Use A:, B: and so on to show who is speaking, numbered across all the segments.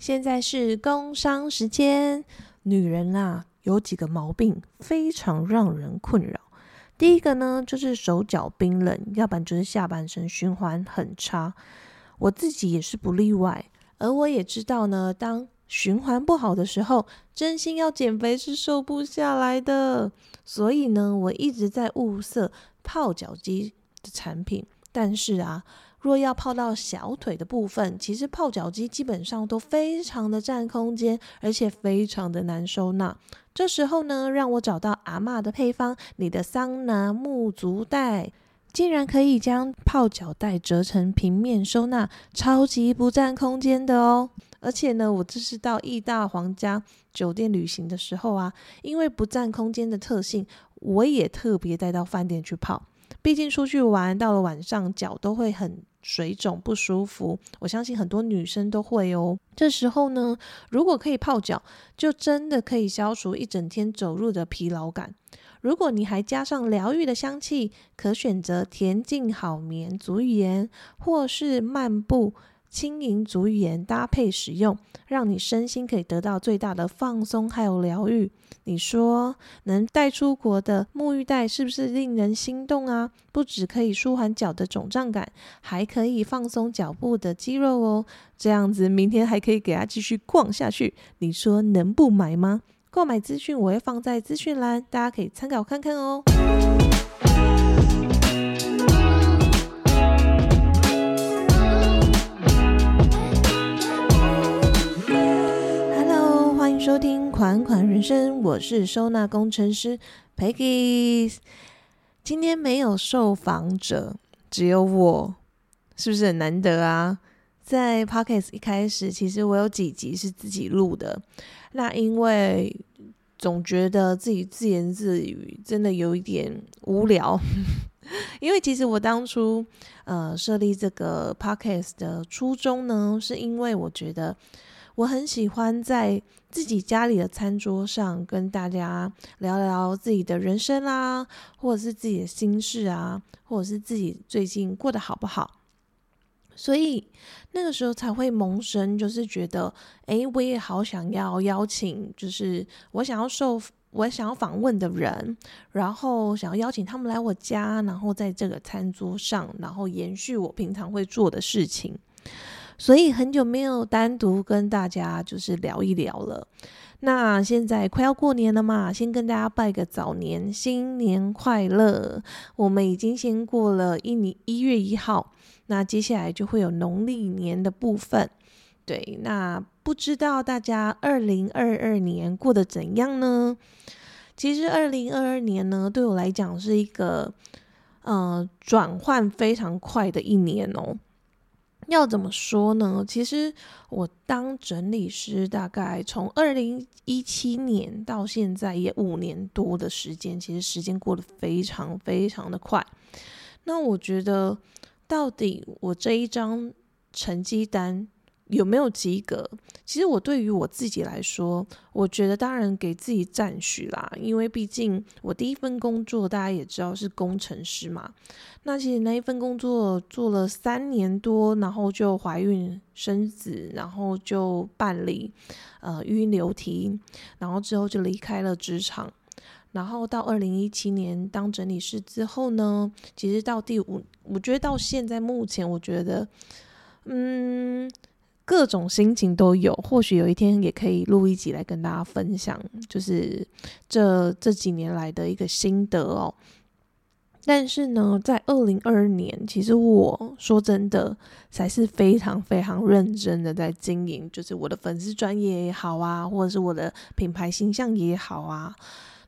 A: 现在是工商时间。女人啊，有几个毛病非常让人困扰。第一个呢，就是手脚冰冷，要不然就是下半身循环很差。我自己也是不例外。而我也知道呢，当循环不好的时候，真心要减肥是瘦不下来的。所以呢，我一直在物色泡脚机的产品。但是啊，若要泡到小腿的部分，其实泡脚机基本上都非常的占空间，而且非常的难收纳。这时候呢，让我找到阿嬷的配方，你的桑拿木足袋，竟然可以将泡脚袋折成平面收纳，超级不占空间的哦。而且呢，我这是到意大皇家酒店旅行的时候啊，因为不占空间的特性，我也特别带到饭店去泡。毕竟出去玩到了晚上，脚都会很水肿不舒服。我相信很多女生都会哦。这时候呢，如果可以泡脚，就真的可以消除一整天走路的疲劳感。如果你还加上疗愈的香气，可选择恬静好眠足浴盐，或是漫步。轻盈足浴盐搭配使用，让你身心可以得到最大的放松还有疗愈。你说能带出国的沐浴袋是不是令人心动啊？不止可以舒缓脚的肿胀感，还可以放松脚部的肌肉哦。这样子明天还可以给他继续逛下去。你说能不买吗？购买资讯我会放在资讯栏，大家可以参考看看哦。生，我是收纳工程师 Peggy。今天没有受访者，只有我，是不是很难得啊？在 Podcast 一开始，其实我有几集是自己录的。那因为总觉得自己自言自语，真的有一点无聊。因为其实我当初呃设立这个 Podcast 的初衷呢，是因为我觉得。我很喜欢在自己家里的餐桌上跟大家聊聊自己的人生啦，或者是自己的心事啊，或者是自己最近过得好不好。所以那个时候才会萌生，就是觉得，哎，我也好想要邀请，就是我想要受我想要访问的人，然后想要邀请他们来我家，然后在这个餐桌上，然后延续我平常会做的事情。所以很久没有单独跟大家就是聊一聊了。那现在快要过年了嘛，先跟大家拜个早年，新年快乐！我们已经先过了一年一月一号，那接下来就会有农历年的部分。对，那不知道大家二零二二年过得怎样呢？其实二零二二年呢，对我来讲是一个呃转换非常快的一年哦。要怎么说呢？其实我当整理师，大概从二零一七年到现在也五年多的时间，其实时间过得非常非常的快。那我觉得，到底我这一张成绩单。有没有及格？其实我对于我自己来说，我觉得当然给自己赞许啦，因为毕竟我第一份工作大家也知道是工程师嘛。那其实那一份工作做了三年多，然后就怀孕生子，然后就办理呃育婴流提，然后之后就离开了职场。然后到二零一七年当整理师之后呢，其实到第五，我觉得到现在目前，我觉得嗯。各种心情都有，或许有一天也可以录一集来跟大家分享，就是这这几年来的一个心得哦。但是呢，在二零二二年，其实我说真的，才是非常非常认真的在经营，就是我的粉丝专业也好啊，或者是我的品牌形象也好啊。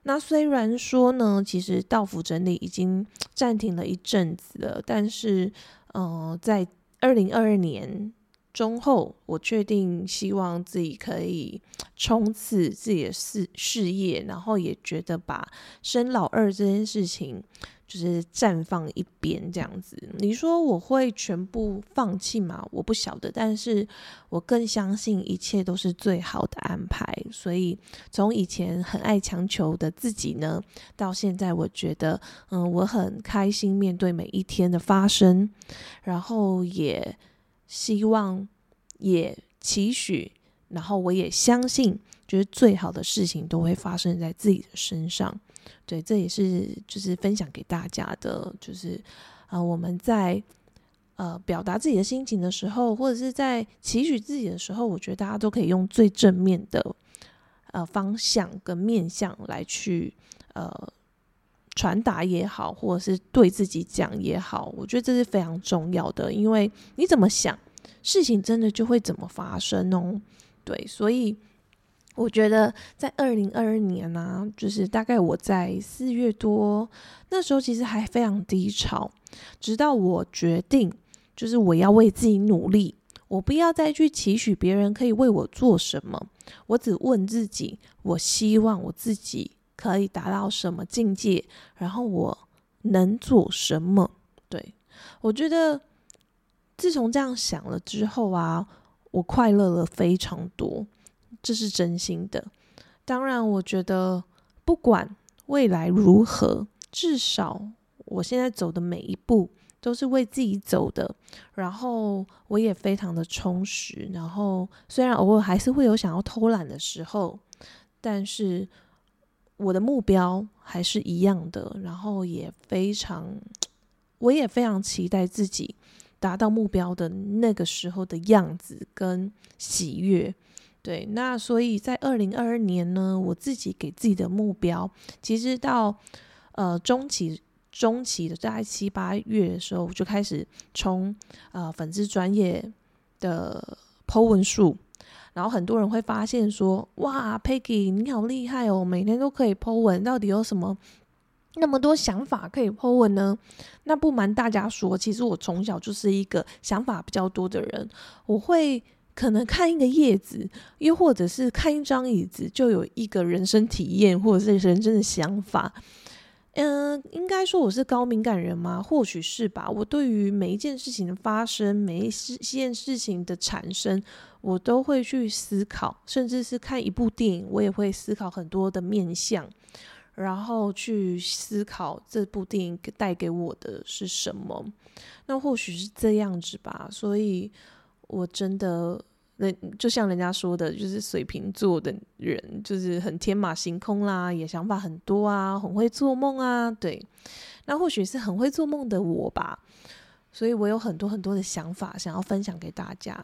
A: 那虽然说呢，其实道府整理已经暂停了一阵子了，但是，嗯，在二零二二年。中后，我确定希望自己可以冲刺自己的事事业，然后也觉得把生老二这件事情就是暂放一边这样子。你说我会全部放弃吗？我不晓得，但是我更相信一切都是最好的安排。所以从以前很爱强求的自己呢，到现在我觉得，嗯，我很开心面对每一天的发生，然后也。希望也期许然后我也相信，就是最好的事情都会发生在自己的身上。对，这也是就是分享给大家的，就是呃我们在呃表达自己的心情的时候，或者是在期许自己的时候，我觉得大家都可以用最正面的呃方向跟面向来去呃传达也好，或者是对自己讲也好，我觉得这是非常重要的，因为你怎么想，事情真的就会怎么发生哦。对，所以。我觉得在二零二二年呢，就是大概我在四月多那时候，其实还非常低潮。直到我决定，就是我要为自己努力，我不要再去期许别人可以为我做什么。我只问自己，我希望我自己可以达到什么境界，然后我能做什么。对我觉得，自从这样想了之后啊，我快乐了非常多。这是真心的。当然，我觉得不管未来如何，至少我现在走的每一步都是为自己走的。然后我也非常的充实。然后虽然偶尔还是会有想要偷懒的时候，但是我的目标还是一样的。然后也非常，我也非常期待自己达到目标的那个时候的样子跟喜悦。对，那所以在二零二二年呢，我自己给自己的目标，其实到呃中期中期的大概七八月的时候，我就开始冲呃粉丝专业的 Po 文数，然后很多人会发现说，哇，Peggy 你好厉害哦，每天都可以 Po 文，到底有什么那么多想法可以 Po 文呢？那不瞒大家说，其实我从小就是一个想法比较多的人，我会。可能看一个叶子，又或者是看一张椅子，就有一个人生体验，或者是人生的想法。嗯，应该说我是高敏感人吗？或许是吧。我对于每一件事情的发生，每一件事情的产生，我都会去思考，甚至是看一部电影，我也会思考很多的面相，然后去思考这部电影带给我的是什么。那或许是这样子吧，所以。我真的，那就像人家说的，就是水瓶座的人，就是很天马行空啦，也想法很多啊，很会做梦啊。对，那或许是很会做梦的我吧，所以我有很多很多的想法想要分享给大家。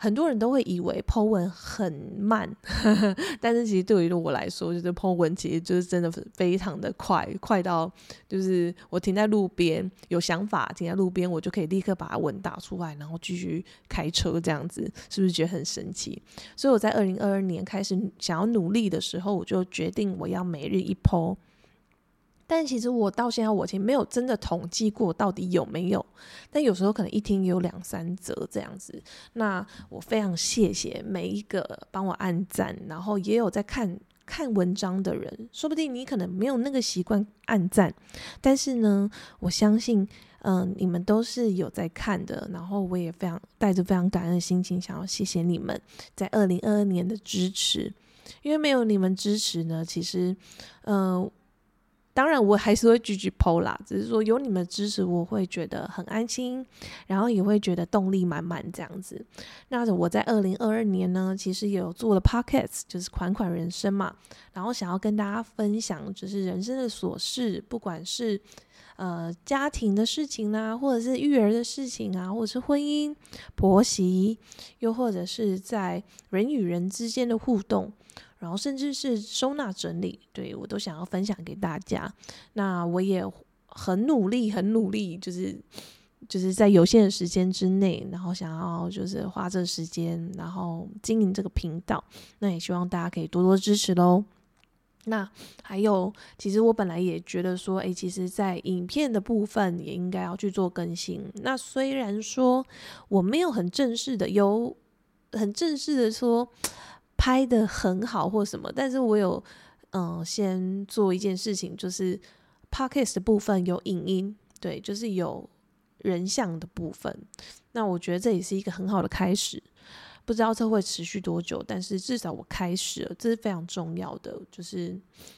A: 很多人都会以为 Po 文很慢呵呵，但是其实对于我来说，就是 Po 文其实就是真的非常的快，快到就是我停在路边有想法，停在路边我就可以立刻把文打出来，然后继续开车这样子，是不是觉得很神奇？所以我在二零二二年开始想要努力的时候，我就决定我要每日一 Po。但其实我到现在，我其实没有真的统计过到底有没有。但有时候可能一听有两三则这样子。那我非常谢谢每一个帮我按赞，然后也有在看看文章的人。说不定你可能没有那个习惯按赞，但是呢，我相信，嗯，你们都是有在看的。然后我也非常带着非常感恩的心情，想要谢谢你们在二零二二年的支持。因为没有你们支持呢，其实，嗯。当然，我还是会继续剖啦。只是说有你们支持，我会觉得很安心，然后也会觉得动力满满这样子。那我在二零二二年呢，其实也有做了 pockets，就是款款人生嘛。然后想要跟大家分享，就是人生的琐事，不管是呃家庭的事情啊，或者是育儿的事情啊，或者是婚姻、婆媳，又或者是在人与人之间的互动。然后甚至是收纳整理，对我都想要分享给大家。那我也很努力，很努力，就是就是在有限的时间之内，然后想要就是花这时间，然后经营这个频道。那也希望大家可以多多支持喽。那还有，其实我本来也觉得说，诶，其实，在影片的部分也应该要去做更新。那虽然说我没有很正式的，有很正式的说。拍的很好或什么，但是我有嗯，先做一件事情，就是 podcast 的部分有影音，对，就是有人像的部分。那我觉得这也是一个很好的开始。不知道这会持续多久，但是至少我开始了，这是非常重要的。就是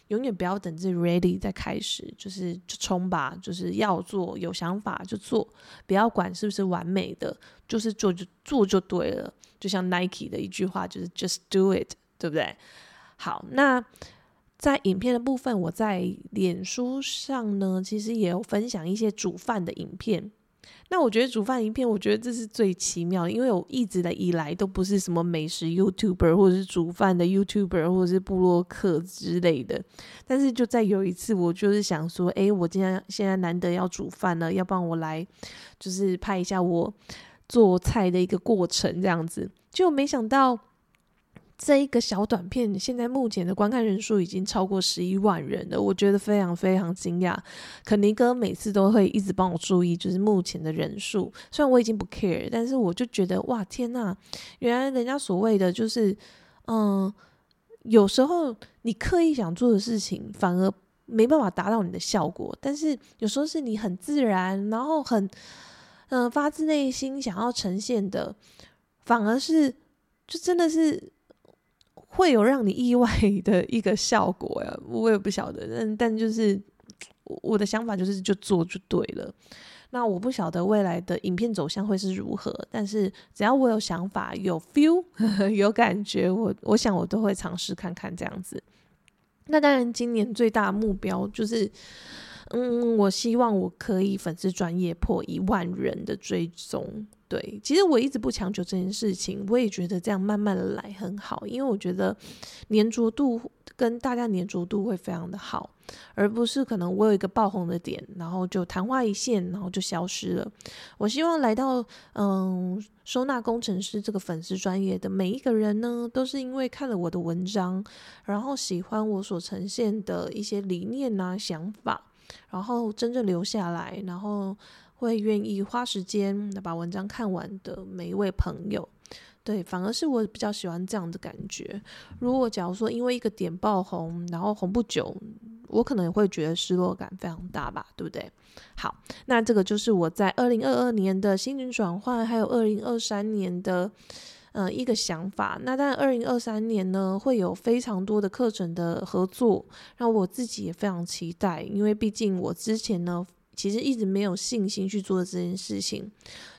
A: 永远不要等自己 ready 再开始，就是就冲吧，就是要做，有想法就做，不要管是不是完美的，就是做就做就对了。就像 Nike 的一句话，就是 Just do it，对不对？好，那。在影片的部分，我在脸书上呢，其实也有分享一些煮饭的影片。那我觉得煮饭影片，我觉得这是最奇妙，因为我一直的以来都不是什么美食 YouTuber，或者是煮饭的 YouTuber，或者是布洛克之类的。但是就在有一次，我就是想说，哎，我今天现在难得要煮饭了，要不然我来就是拍一下我做菜的一个过程，这样子，就没想到。这一个小短片，现在目前的观看人数已经超过十一万人了，我觉得非常非常惊讶。肯尼哥每次都会一直帮我注意，就是目前的人数。虽然我已经不 care，但是我就觉得哇，天呐，原来人家所谓的就是，嗯，有时候你刻意想做的事情，反而没办法达到你的效果。但是有时候是你很自然，然后很，嗯，发自内心想要呈现的，反而是就真的是。会有让你意外的一个效果呀，我也不晓得，但但就是我的想法就是就做就对了。那我不晓得未来的影片走向会是如何，但是只要我有想法、有 feel、有感觉，我我想我都会尝试看看这样子。那当然，今年最大目标就是，嗯，我希望我可以粉丝专业破一万人的追踪。对，其实我一直不强求这件事情，我也觉得这样慢慢的来很好，因为我觉得粘着度跟大家粘着度会非常的好，而不是可能我有一个爆红的点，然后就昙花一现，然后就消失了。我希望来到嗯收纳工程师这个粉丝专业的每一个人呢，都是因为看了我的文章，然后喜欢我所呈现的一些理念啊想法，然后真正留下来，然后。会愿意花时间把文章看完的每一位朋友，对，反而是我比较喜欢这样的感觉。如果假如说因为一个点爆红，然后红不久，我可能也会觉得失落感非常大吧，对不对？好，那这个就是我在二零二二年的心情转换，还有二零二三年的呃一个想法。那但二零二三年呢，会有非常多的课程的合作，让我自己也非常期待，因为毕竟我之前呢。其实一直没有信心去做这件事情，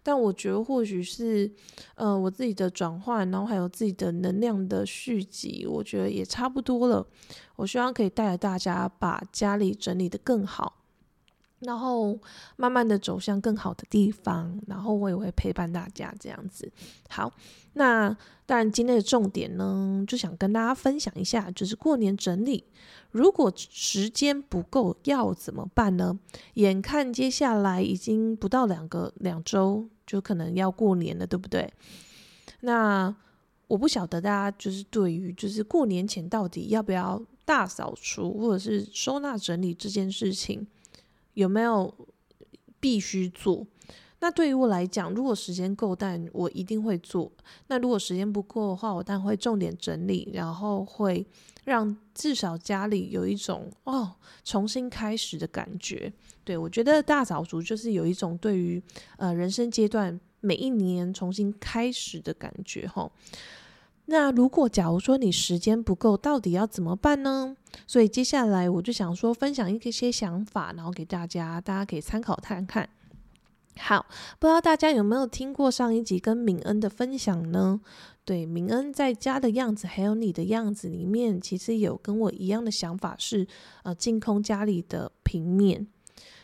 A: 但我觉得或许是，呃，我自己的转换，然后还有自己的能量的续集，我觉得也差不多了。我希望可以带着大家把家里整理的更好。然后慢慢的走向更好的地方，然后我也会陪伴大家这样子。好，那当然今天的重点呢，就想跟大家分享一下，就是过年整理，如果时间不够要怎么办呢？眼看接下来已经不到两个两周，就可能要过年了，对不对？那我不晓得大家就是对于就是过年前到底要不要大扫除或者是收纳整理这件事情。有没有必须做？那对于我来讲，如果时间够，但我一定会做。那如果时间不够的话，我当然会重点整理，然后会让至少家里有一种哦重新开始的感觉。对我觉得大扫除就是有一种对于呃人生阶段每一年重新开始的感觉哈。那如果假如说你时间不够，到底要怎么办呢？所以接下来我就想说分享一些想法，然后给大家，大家可以参考看看。好，不知道大家有没有听过上一集跟敏恩的分享呢？对，敏恩在家的样子，还有你的样子里面，其实有跟我一样的想法，是呃净空家里的平面。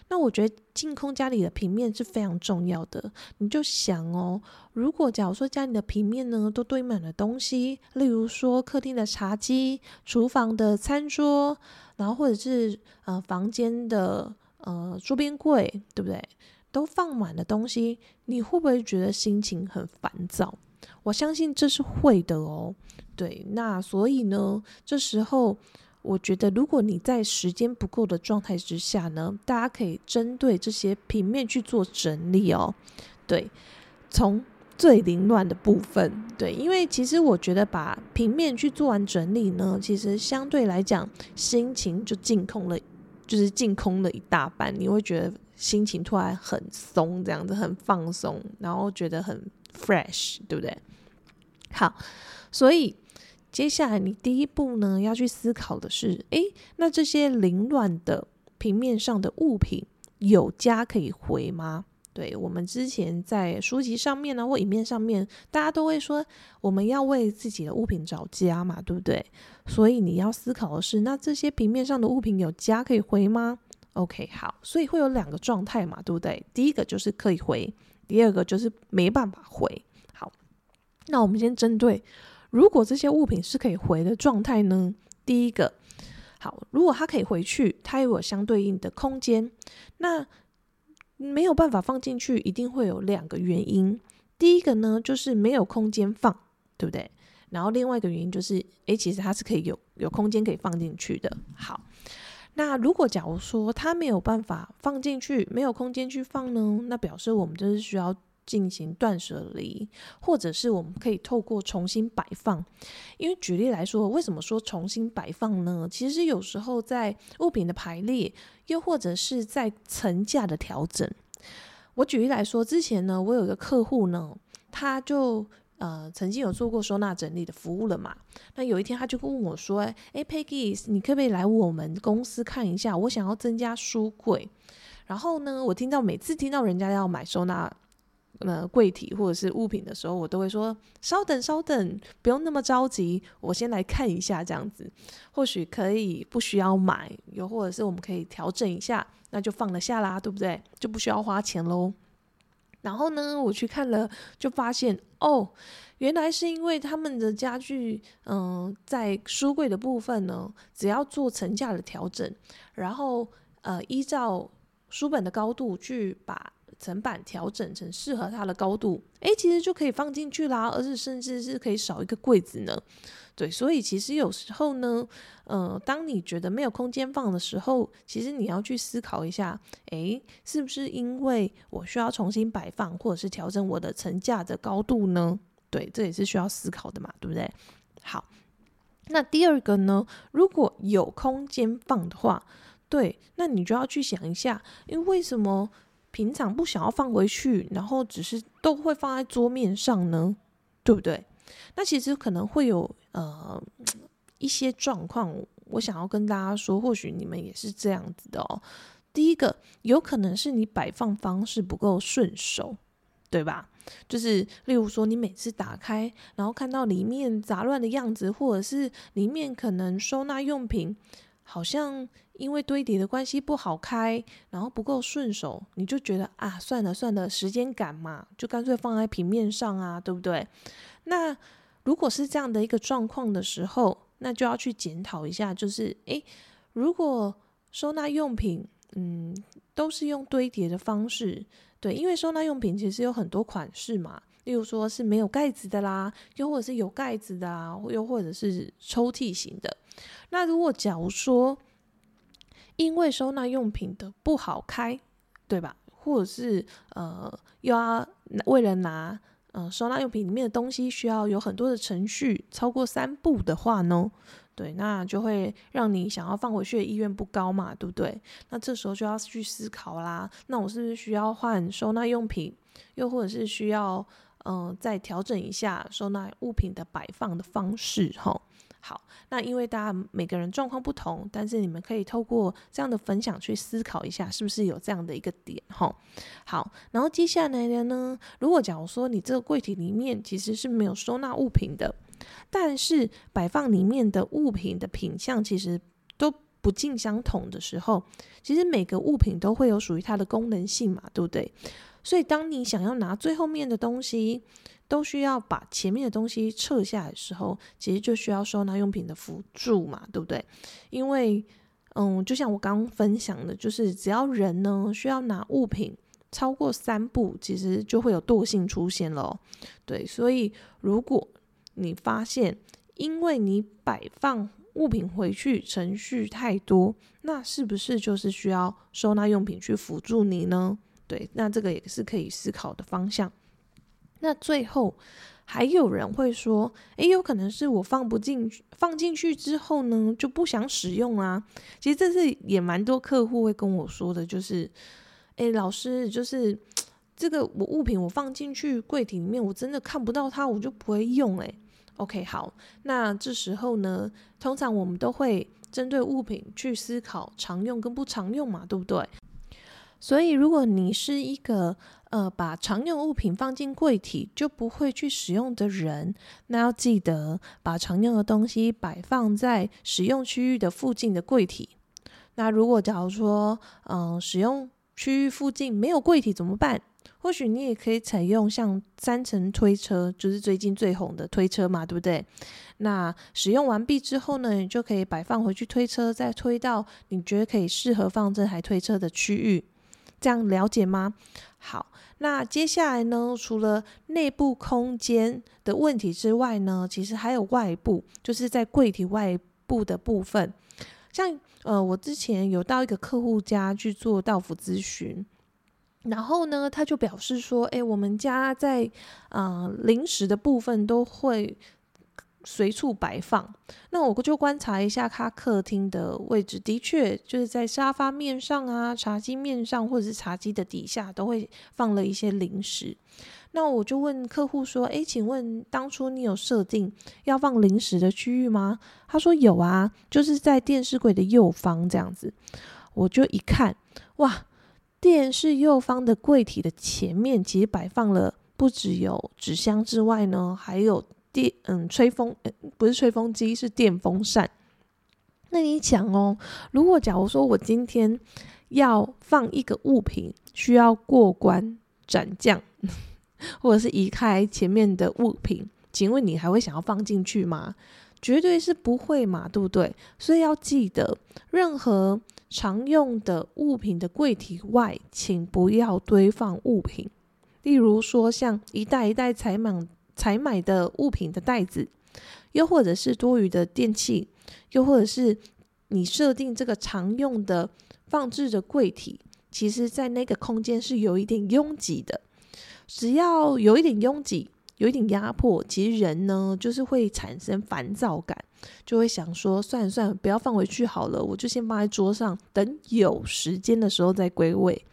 A: 那我觉得净空家里的平面是非常重要的。你就想哦，如果假如说家里的平面呢都堆满了东西，例如说客厅的茶几、厨房的餐桌，然后或者是呃房间的呃桌边柜，对不对？都放满了东西，你会不会觉得心情很烦躁？我相信这是会的哦。对，那所以呢，这时候。我觉得，如果你在时间不够的状态之下呢，大家可以针对这些平面去做整理哦。对，从最凌乱的部分，对，因为其实我觉得把平面去做完整理呢，其实相对来讲心情就净空了，就是净空了一大半。你会觉得心情突然很松，这样子很放松，然后觉得很 fresh，对不对？好，所以接下来你第一步呢要去思考的是，诶，那这些凌乱的平面上的物品有家可以回吗？对我们之前在书籍上面呢或影片上面，大家都会说我们要为自己的物品找家嘛，对不对？所以你要思考的是，那这些平面上的物品有家可以回吗？OK，好，所以会有两个状态嘛，对不对？第一个就是可以回，第二个就是没办法回。好，那我们先针对，如果这些物品是可以回的状态呢？第一个，好，如果它可以回去，它有相对应的空间，那没有办法放进去，一定会有两个原因。第一个呢，就是没有空间放，对不对？然后另外一个原因就是，诶，其实它是可以有有空间可以放进去的。好，那如果假如说它没有办法放进去，没有空间去放呢，那表示我们就是需要进行断舍离，或者是我们可以透过重新摆放。因为举例来说，为什么说重新摆放呢？其实有时候在物品的排列，又或者是在层架的调整。我举例来说，之前呢，我有一个客户呢，他就。呃，曾经有做过收纳整理的服务了嘛？那有一天他就问我说：“哎，Peggy，你可不可以来我们公司看一下？我想要增加书柜。然后呢，我听到每次听到人家要买收纳呃柜体或者是物品的时候，我都会说：稍等，稍等，不用那么着急，我先来看一下，这样子或许可以不需要买，又或者是我们可以调整一下，那就放得下啦，对不对？就不需要花钱喽。”然后呢，我去看了，就发现哦，原来是因为他们的家具，嗯，在书柜的部分呢，只要做层架的调整，然后呃，依照书本的高度去把层板调整成适合它的高度，诶，其实就可以放进去啦，而且甚至是可以少一个柜子呢。对，所以其实有时候呢，呃，当你觉得没有空间放的时候，其实你要去思考一下，诶，是不是因为我需要重新摆放，或者是调整我的层架的高度呢？对，这也是需要思考的嘛，对不对？好，那第二个呢，如果有空间放的话，对，那你就要去想一下，因为为什么平常不想要放回去，然后只是都会放在桌面上呢？对不对？那其实可能会有呃一些状况，我想要跟大家说，或许你们也是这样子的哦。第一个，有可能是你摆放方式不够顺手，对吧？就是例如说，你每次打开，然后看到里面杂乱的样子，或者是里面可能收纳用品好像因为堆叠的关系不好开，然后不够顺手，你就觉得啊，算了算了，时间赶嘛，就干脆放在平面上啊，对不对？那如果是这样的一个状况的时候，那就要去检讨一下，就是诶，如果收纳用品，嗯，都是用堆叠的方式，对，因为收纳用品其实有很多款式嘛，例如说是没有盖子的啦，又或者是有盖子的啊，又或者是抽屉型的。那如果假如说因为收纳用品的不好开，对吧？或者是呃，又要为了拿。嗯，收纳用品里面的东西需要有很多的程序，超过三步的话呢，对，那就会让你想要放回去的意愿不高嘛，对不对？那这时候就要去思考啦，那我是不是需要换收纳用品，又或者是需要嗯再调整一下收纳物品的摆放的方式，哈。好，那因为大家每个人状况不同，但是你们可以透过这样的分享去思考一下，是不是有这样的一个点哈？好，然后接下来的呢，如果假如说你这个柜体里面其实是没有收纳物品的，但是摆放里面的物品的品相其实都不尽相同的时候，其实每个物品都会有属于它的功能性嘛，对不对？所以当你想要拿最后面的东西。都需要把前面的东西撤下来的时候，其实就需要收纳用品的辅助嘛，对不对？因为，嗯，就像我刚刚分享的，就是只要人呢需要拿物品超过三步，其实就会有惰性出现了。对，所以如果你发现，因为你摆放物品回去程序太多，那是不是就是需要收纳用品去辅助你呢？对，那这个也是可以思考的方向。那最后还有人会说，诶，有可能是我放不进去，放进去之后呢就不想使用啊。其实这是也蛮多客户会跟我说的，就是，诶，老师，就是这个我物品我放进去柜体里面，我真的看不到它，我就不会用诶。OK，好，那这时候呢，通常我们都会针对物品去思考常用跟不常用嘛，对不对？所以如果你是一个呃把常用物品放进柜体就不会去使用的人，那要记得把常用的东西摆放在使用区域的附近的柜体。那如果假如说嗯使用区域附近没有柜体怎么办？或许你也可以采用像三层推车，就是最近最红的推车嘛，对不对？那使用完毕之后呢，你就可以摆放回去推车，再推到你觉得可以适合放这台推车的区域。这样了解吗？好，那接下来呢，除了内部空间的问题之外呢，其实还有外部，就是在柜体外部的部分。像呃，我之前有到一个客户家去做到府咨询。然后呢，他就表示说：“哎，我们家在啊零食的部分都会随处摆放。那我就观察一下他客厅的位置，的确就是在沙发面上啊、茶几面上，或者是茶几的底下，都会放了一些零食。那我就问客户说：，哎，请问当初你有设定要放零食的区域吗？他说有啊，就是在电视柜的右方这样子。我就一看，哇！”电视右方的柜体的前面，其实摆放了不只有纸箱之外呢，还有电嗯吹风，不是吹风机，是电风扇。那你想哦，如果假如说我今天要放一个物品，需要过关斩将，或者是移开前面的物品，请问你还会想要放进去吗？绝对是不会嘛，对不对？所以要记得，任何常用的物品的柜体外，请不要堆放物品。例如说，像一袋一袋采买采买的物品的袋子，又或者是多余的电器，又或者是你设定这个常用的放置的柜体，其实在那个空间是有一点拥挤的。只要有一点拥挤。有一点压迫，其实人呢就是会产生烦躁感，就会想说算了算了，不要放回去好了，我就先放在桌上，等有时间的时候再归位。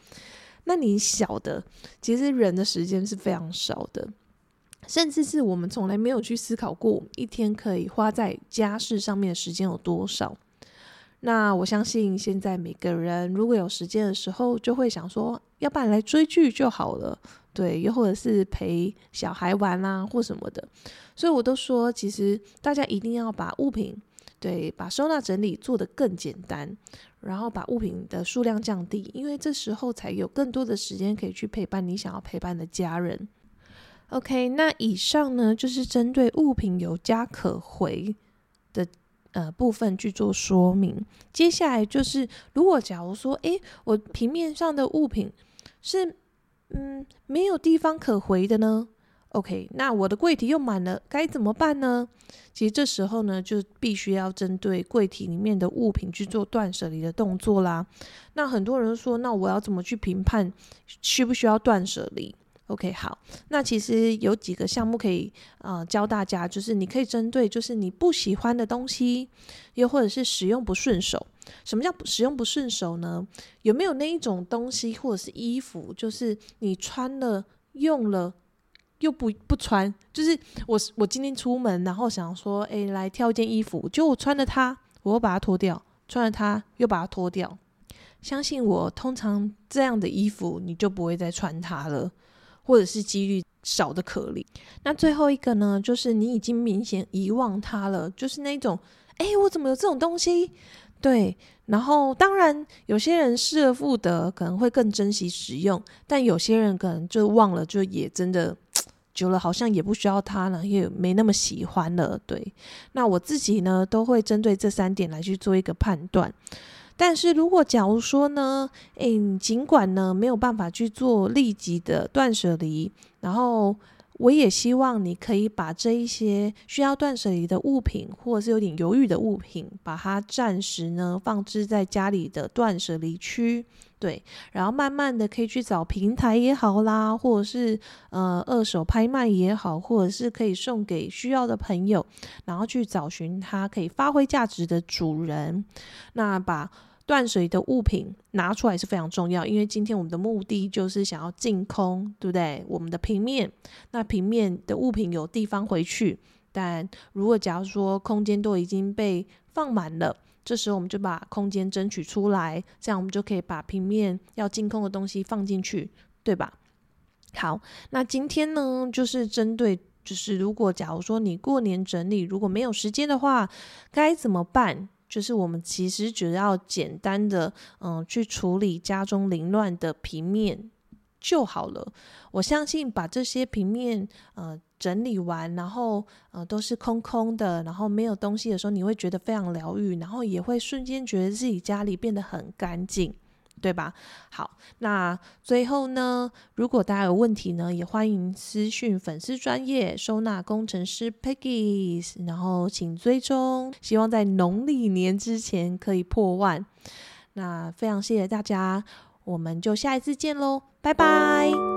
A: 那你晓得，其实人的时间是非常少的，甚至是我们从来没有去思考过，一天可以花在家事上面的时间有多少。那我相信，现在每个人如果有时间的时候，就会想说，要不然来追剧就好了，对，又或者是陪小孩玩啊，或什么的。所以我都说，其实大家一定要把物品，对，把收纳整理做得更简单，然后把物品的数量降低，因为这时候才有更多的时间可以去陪伴你想要陪伴的家人。OK，那以上呢，就是针对物品有家可回的。呃，部分去做说明。接下来就是，如果假如说，诶，我平面上的物品是嗯没有地方可回的呢？OK，那我的柜体又满了，该怎么办呢？其实这时候呢，就必须要针对柜体里面的物品去做断舍离的动作啦。那很多人说，那我要怎么去评判需不需要断舍离？OK，好，那其实有几个项目可以呃教大家，就是你可以针对就是你不喜欢的东西，又或者是使用不顺手。什么叫使用不顺手呢？有没有那一种东西或者是衣服，就是你穿了用了又不不穿？就是我我今天出门，然后想说，哎，来挑一件衣服，就我穿了它，我又把它脱掉，穿了它又把它脱掉。相信我，通常这样的衣服你就不会再穿它了。或者是几率少的可怜。那最后一个呢，就是你已经明显遗忘它了，就是那种，哎，我怎么有这种东西？对，然后当然有些人失而复得，可能会更珍惜使用，但有些人可能就忘了，就也真的 久了，好像也不需要它了，也没那么喜欢了。对，那我自己呢，都会针对这三点来去做一个判断。但是如果假如说呢，诶，尽管呢没有办法去做立即的断舍离，然后我也希望你可以把这一些需要断舍离的物品，或者是有点犹豫的物品，把它暂时呢放置在家里的断舍离区。对，然后慢慢的可以去找平台也好啦，或者是呃二手拍卖也好，或者是可以送给需要的朋友，然后去找寻它可以发挥价值的主人。那把断水的物品拿出来是非常重要，因为今天我们的目的就是想要净空，对不对？我们的平面，那平面的物品有地方回去，但如果假如说空间都已经被放满了，这时候我们就把空间争取出来，这样我们就可以把平面要净空的东西放进去，对吧？好，那今天呢，就是针对，就是如果假如说你过年整理如果没有时间的话，该怎么办？就是我们其实只要简单的，嗯，去处理家中凌乱的平面就好了。我相信把这些平面，呃，整理完，然后，呃，都是空空的，然后没有东西的时候，你会觉得非常疗愈，然后也会瞬间觉得自己家里变得很干净。对吧？好，那最后呢，如果大家有问题呢，也欢迎私讯粉丝专业收纳工程师 Peggy，然后请追踪，希望在农历年之前可以破万。那非常谢谢大家，我们就下一次见喽，拜拜。